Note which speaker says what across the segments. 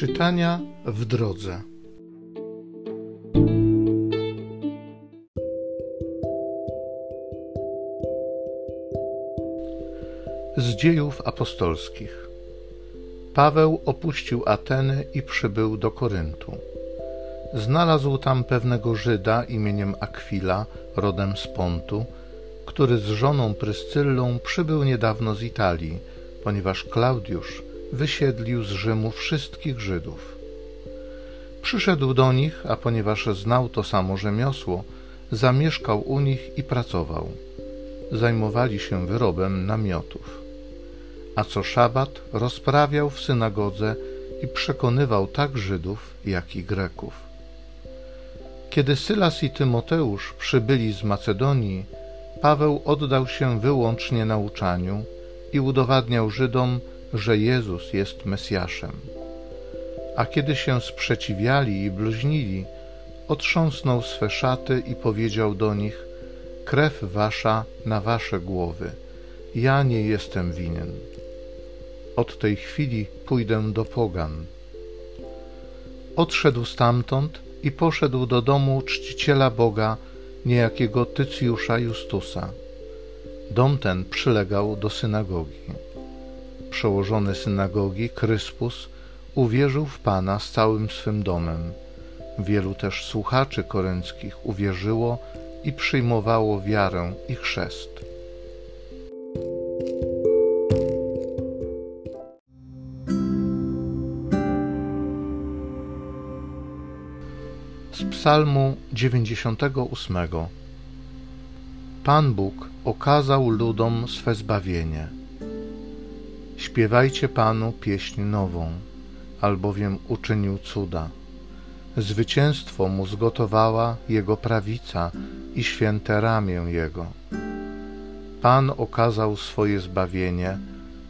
Speaker 1: Czytania w drodze. Z dziejów apostolskich. Paweł opuścił Ateny i przybył do Koryntu. Znalazł tam pewnego Żyda imieniem Akwila, rodem z Pontu, który z żoną Pryscyllą przybył niedawno z Italii, ponieważ Klaudiusz wysiedlił z Rzymu wszystkich Żydów. Przyszedł do nich, a ponieważ znał to samo rzemiosło, zamieszkał u nich i pracował. Zajmowali się wyrobem namiotów. A co szabat rozprawiał w synagodze i przekonywał tak Żydów, jak i Greków. Kiedy Sylas i Tymoteusz przybyli z Macedonii, Paweł oddał się wyłącznie nauczaniu i udowadniał Żydom, że Jezus jest Mesjaszem. A kiedy się sprzeciwiali i bluźnili, otrząsnął swe szaty i powiedział do nich: Krew wasza na wasze głowy, ja nie jestem winien. Od tej chwili pójdę do Pogan. Odszedł stamtąd i poszedł do domu czciciela Boga, niejakiego Tycjusza Justusa. Dom ten przylegał do synagogi. Przełożony synagogi, Kryspus, uwierzył w Pana z całym swym domem. Wielu też słuchaczy korynckich uwierzyło i przyjmowało wiarę i chrzest. Z Psalmu 98 Pan Bóg okazał ludom swe zbawienie. Śpiewajcie Panu pieśń nową, albowiem uczynił cuda. Zwycięstwo mu zgotowała Jego prawica i święte ramię Jego. Pan okazał swoje zbawienie,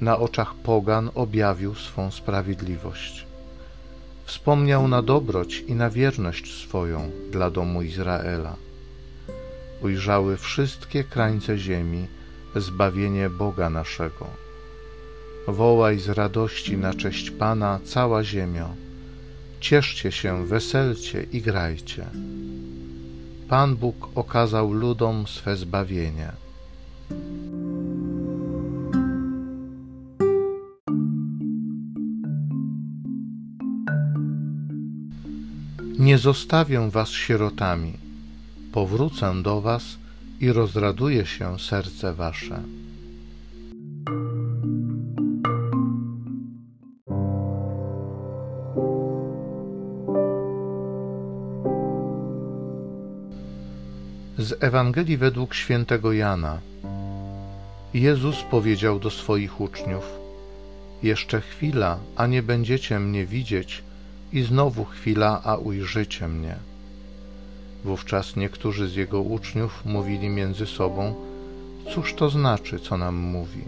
Speaker 1: na oczach pogan objawił swą sprawiedliwość. Wspomniał na dobroć i na wierność swoją dla domu Izraela. Ujrzały wszystkie krańce ziemi zbawienie Boga naszego Wołaj z radości na cześć Pana cała ziemio. Cieszcie się, weselcie i grajcie. Pan Bóg okazał ludom swe zbawienie. Nie zostawię was sierotami, powrócę do was i rozraduje się serce wasze. Z Ewangelii według świętego Jana. Jezus powiedział do swoich uczniów: Jeszcze chwila, a nie będziecie mnie widzieć, i znowu chwila, a ujrzycie mnie. Wówczas niektórzy z jego uczniów mówili między sobą: Cóż to znaczy, co nam mówi?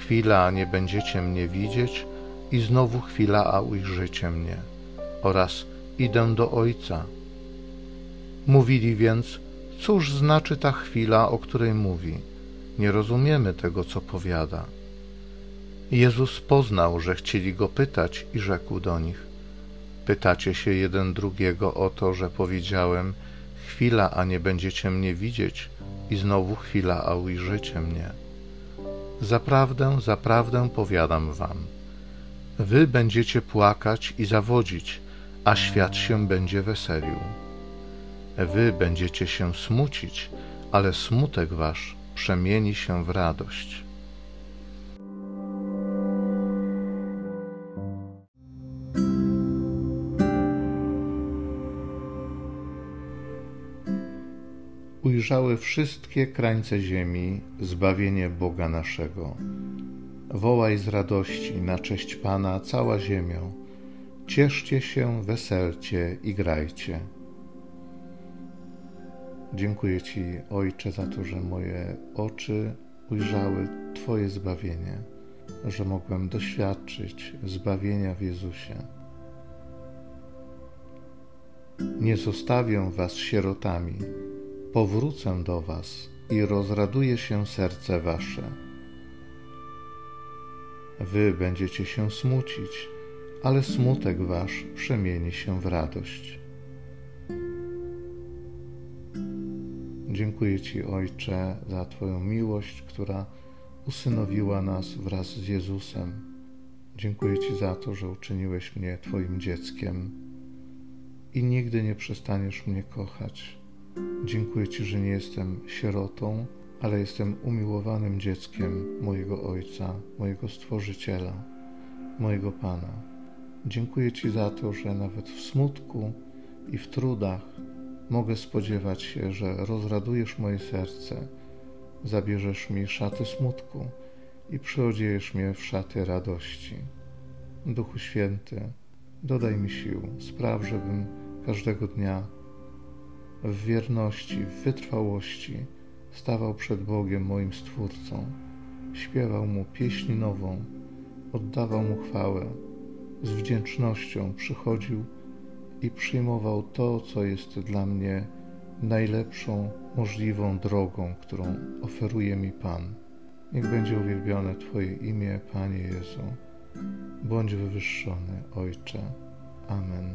Speaker 1: Chwila, a nie będziecie mnie widzieć, i znowu chwila, a ujrzycie mnie. Oraz idę do Ojca. Mówili więc: Cóż znaczy ta chwila, o której mówi? Nie rozumiemy tego, co powiada. Jezus poznał, że chcieli go pytać i rzekł do nich: Pytacie się jeden drugiego o to, że powiedziałem: Chwila, a nie będziecie mnie widzieć, i znowu chwila, a ujrzycie mnie. Zaprawdę, zaprawdę powiadam wam: Wy będziecie płakać i zawodzić, a świat się będzie weselił. Wy będziecie się smucić, ale smutek wasz przemieni się w radość. Ujrzały wszystkie krańce ziemi zbawienie Boga naszego. Wołaj z radości na cześć Pana cała ziemią. Cieszcie się, weselcie i grajcie. Dziękuję Ci, Ojcze, za to, że moje oczy ujrzały Twoje zbawienie, że mogłem doświadczyć zbawienia w Jezusie. Nie zostawię Was sierotami, powrócę do Was i rozraduje się serce Wasze. Wy będziecie się smucić, ale smutek wasz przemieni się w radość. Dziękuję Ci, Ojcze, za Twoją miłość, która usynowiła nas wraz z Jezusem. Dziękuję Ci za to, że uczyniłeś mnie Twoim dzieckiem i nigdy nie przestaniesz mnie kochać. Dziękuję Ci, że nie jestem sierotą, ale jestem umiłowanym dzieckiem mojego Ojca, mojego Stworzyciela, mojego Pana. Dziękuję Ci za to, że nawet w smutku i w trudach mogę spodziewać się, że rozradujesz moje serce, zabierzesz mi szaty smutku i przyodziejesz mnie w szaty radości. Duchu Święty, dodaj mi sił, spraw, żebym każdego dnia w wierności, w wytrwałości stawał przed Bogiem moim Stwórcą, śpiewał Mu pieśń nową, oddawał Mu chwałę, z wdzięcznością przychodził i przyjmował to, co jest dla mnie najlepszą możliwą drogą, którą oferuje mi Pan. Niech będzie uwielbione Twoje imię, Panie Jezu. Bądź wywyższony, Ojcze. Amen.